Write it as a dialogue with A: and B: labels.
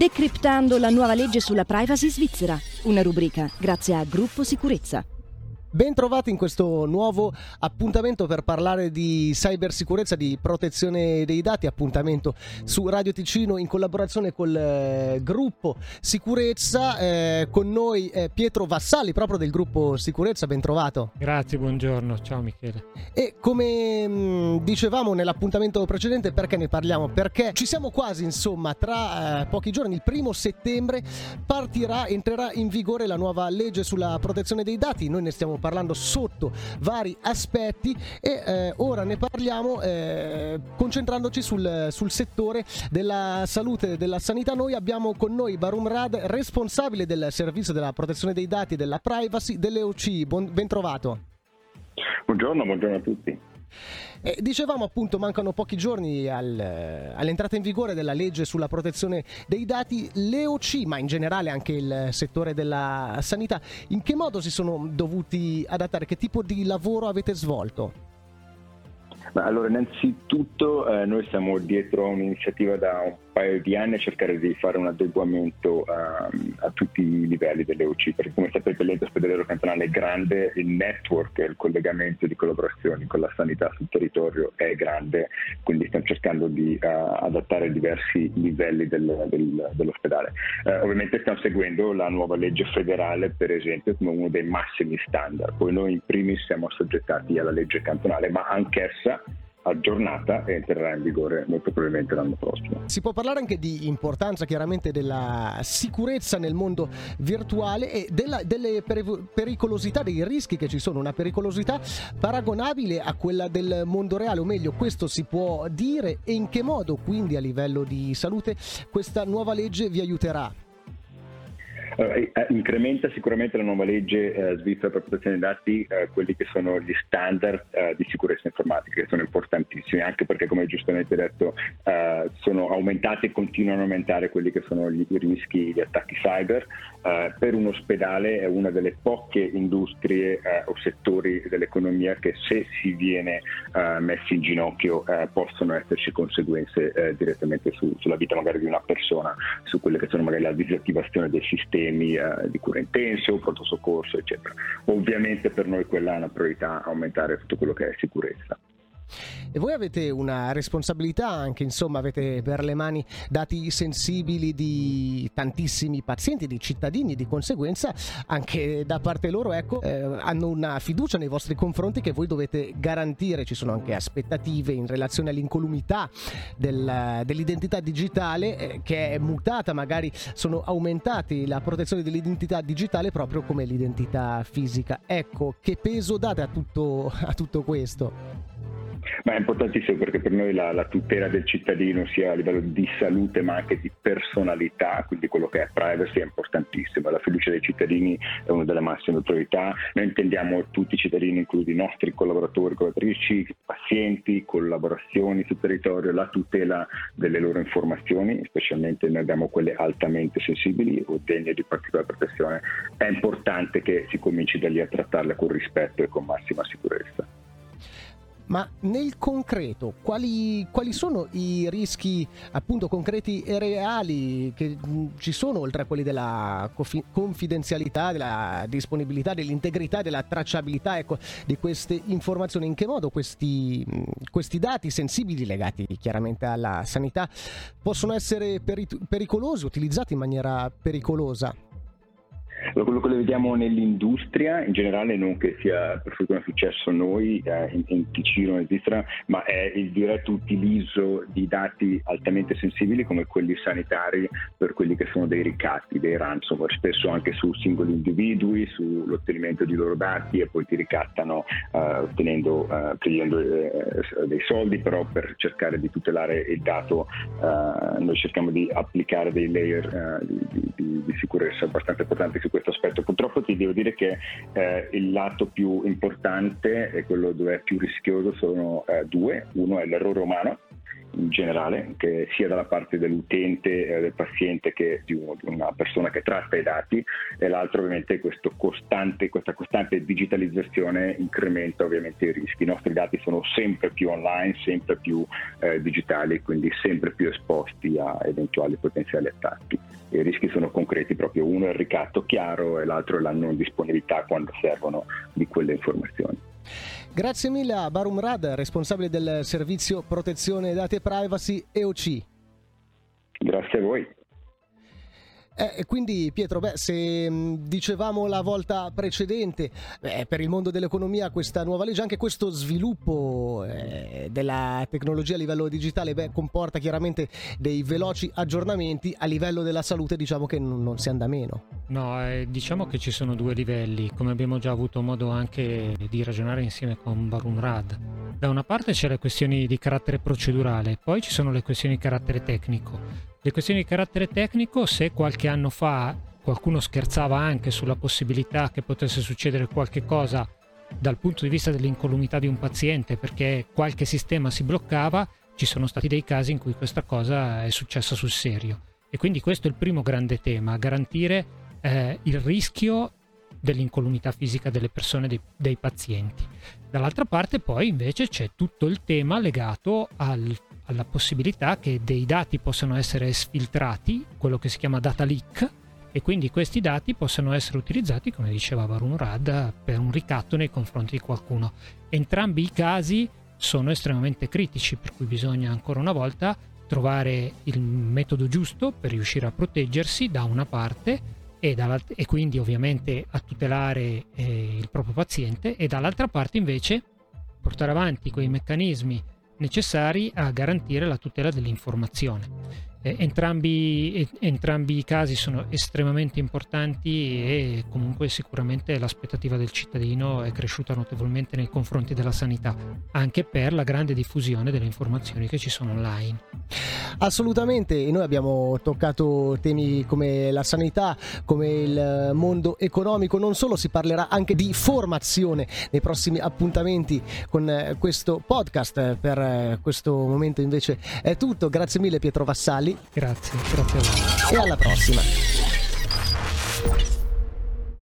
A: Decriptando la nuova legge sulla privacy svizzera, una rubrica grazie a Gruppo Sicurezza.
B: Bentrovati in questo nuovo appuntamento per parlare di cybersicurezza, di protezione dei dati, appuntamento su Radio Ticino in collaborazione col eh, gruppo Sicurezza, eh, con noi eh, Pietro Vassalli proprio del gruppo Sicurezza, bentrovato.
C: Grazie, buongiorno, ciao Michele.
B: E come mh, mm, dicevamo nell'appuntamento precedente, perché ne parliamo? Perché ci siamo quasi, insomma, tra eh, pochi giorni, il primo settembre partirà, entrerà in vigore la nuova legge sulla protezione dei dati, noi ne stiamo parlando sotto vari aspetti e eh, ora ne parliamo eh, concentrandoci sul, sul, settore della salute e della sanità. Noi abbiamo con noi Barum Rad, responsabile del servizio della protezione dei dati e della privacy delle OC. Buon, ben trovato.
D: Buongiorno, buongiorno a tutti.
B: Eh, dicevamo appunto mancano pochi giorni al, all'entrata in vigore della legge sulla protezione dei dati, l'EOC, ma in generale anche il settore della sanità, in che modo si sono dovuti adattare? Che tipo di lavoro avete svolto?
D: allora, innanzitutto eh, noi siamo dietro a un'iniziativa da un paio di anni a cercare di fare un adeguamento ehm, a tutti i livelli delle UC, perché come sapete l'ente ospedaliero cantonale è grande, il network il collegamento di collaborazioni con la sanità sul territorio è grande, quindi stiamo cercando di uh, adattare diversi livelli del, del, dell'ospedale. Uh, ovviamente stiamo seguendo la nuova legge federale, per esempio, come uno dei massimi standard, poi noi in primis siamo assoggettati alla legge cantonale, ma anch'essa aggiornata e entrerà in vigore molto probabilmente l'anno prossimo.
B: Si può parlare anche di importanza chiaramente della sicurezza nel mondo virtuale e della, delle pericolosità, dei rischi che ci sono, una pericolosità paragonabile a quella del mondo reale, o meglio questo si può dire e in che modo quindi a livello di salute questa nuova legge vi aiuterà?
D: Allora, eh, eh, incrementa sicuramente la nuova legge eh, svizzera per protezione dei dati eh, quelli che sono gli standard eh, di sicurezza informatica, che sono importantissimi, anche perché, come giustamente detto, eh, sono aumentati e continuano a aumentare quelli che sono gli, i rischi di attacchi cyber. per un ospedale è una delle poche industrie o settori dell'economia che se si viene messi in ginocchio possono esserci conseguenze direttamente su, sulla vita magari di una persona, su quelle che sono magari la disattivazione dei sistemi sistemi eh, di cura intensivo, pronto soccorso, eccetera. Ovviamente per noi quella è una priorità, aumentare tutto quello che è sicurezza.
B: E voi avete una responsabilità anche, insomma, avete per le mani dati sensibili di tantissimi pazienti, di cittadini, di conseguenza anche da parte loro, ecco, eh, hanno una fiducia nei vostri confronti che voi dovete garantire. Ci sono anche aspettative in relazione all'incolumità del, dell'identità digitale eh, che è mutata, magari sono aumentati la protezione dell'identità digitale proprio come l'identità fisica. Ecco, che peso date a tutto, a tutto questo?
D: Ma è importantissimo perché per noi la, la, tutela del cittadino sia a livello di salute ma anche di personalità, quindi quello che è privacy è importantissimo. La fiducia dei cittadini è una delle massime priorità. Noi intendiamo tutti i cittadini, inclusi i nostri collaboratori, collaboratrici, pazienti, collaborazioni sul territorio, la tutela delle loro informazioni, specialmente noi abbiamo quelle altamente sensibili o degne di particolare protezione. È importante che si cominci da lì a trattarle con rispetto e con massima sicurezza.
B: Ma nel concreto, quali, quali, sono i rischi appunto concreti e reali che mm, ci sono oltre a quelli della confidenzialità, della disponibilità, dell'integrità, della tracciabilità ecco, di queste informazioni? In che modo questi, mm, questi dati sensibili legati chiaramente alla sanità possono essere peri- pericolosi, utilizzati in maniera pericolosa?
D: Quello che vediamo nell'industria in generale, non che sia per fortuna successo noi eh, in, in Ticino in Svizzera, ma è il diretto utilizzo di dati altamente sensibili come quelli sanitari per quelli che sono dei ricatti, dei ransomware, spesso anche su singoli individui, sull'ottenimento di loro dati e poi ti ricattano eh, ottenendo, eh, prendendo eh, dei soldi, però per cercare di tutelare il dato eh, noi cerchiamo di applicare dei layer eh, di, di, di sicurezza abbastanza importanti questo aspetto. Purtroppo ti devo dire che eh, il lato più importante e quello dove è più rischioso sono eh, due. Uno è l'errore umano in generale, che sia dalla parte dell'utente, eh, del paziente che di, un, di, una persona che tratta i dati e l'altro ovviamente costante, questa costante digitalizzazione incrementa ovviamente i rischi. I nostri dati sono sempre più online, sempre più eh, digitali, quindi sempre più esposti a eventuali potenziali attacchi. i rischi sono concreti uno è il ricatto chiaro e l'altro è la non disponibilità quando servono di quelle informazioni.
B: Grazie mille a Barum Rad, responsabile del servizio protezione dati e privacy EOC.
D: Grazie a voi.
B: Eh, quindi Pietro, beh, se mh, dicevamo la volta precedente, beh, per il mondo dell'economia questa nuova legge, anche questo sviluppo eh, della tecnologia a livello digitale beh, comporta chiaramente dei veloci aggiornamenti, a livello della salute diciamo che non, non si anda meno.
C: No, eh, diciamo che ci sono due livelli, come abbiamo già avuto modo anche di ragionare insieme con Barun Rad. Da una parte c'è le questioni di carattere procedurale, poi ci sono le questioni di carattere tecnico. Le questioni di carattere tecnico, se qualche anno fa qualcuno scherzava anche sulla possibilità che potesse succedere qualche cosa dal punto di vista dell'incolumità di un paziente perché qualche sistema si bloccava, ci sono stati dei casi in cui questa cosa è successa sul serio. E quindi questo è il primo grande tema, garantire eh, il rischio dell'incolumità fisica delle persone, dei, dei pazienti. Dall'altra parte poi invece c'è tutto il tema legato al alla possibilità che dei dati possano essere sfiltrati, quello che si chiama data leak, e quindi questi dati possano essere utilizzati, come diceva Varun Rad, per un ricatto nei confronti di qualcuno. Entrambi i casi sono estremamente critici, per cui bisogna ancora una volta trovare il metodo giusto per riuscire a proteggersi da una parte e, e quindi ovviamente a tutelare eh, il proprio paziente e dall'altra parte invece portare avanti quei meccanismi necessari a garantire la tutela dell'informazione. Eh, entrambi, eh, entrambi, i casi sono estremamente importanti e comunque sicuramente l'aspettativa del cittadino è cresciuta notevolmente nei confronti della sanità, anche per la grande diffusione delle informazioni che ci sono online.
B: Assolutamente, e noi abbiamo toccato temi come la sanità, come il mondo economico, non solo si parlerà anche di formazione nei prossimi appuntamenti con questo podcast. Per questo momento invece è tutto, grazie mille Pietro Vassalli.
C: Grazie, grazie a voi.
B: E alla prossima.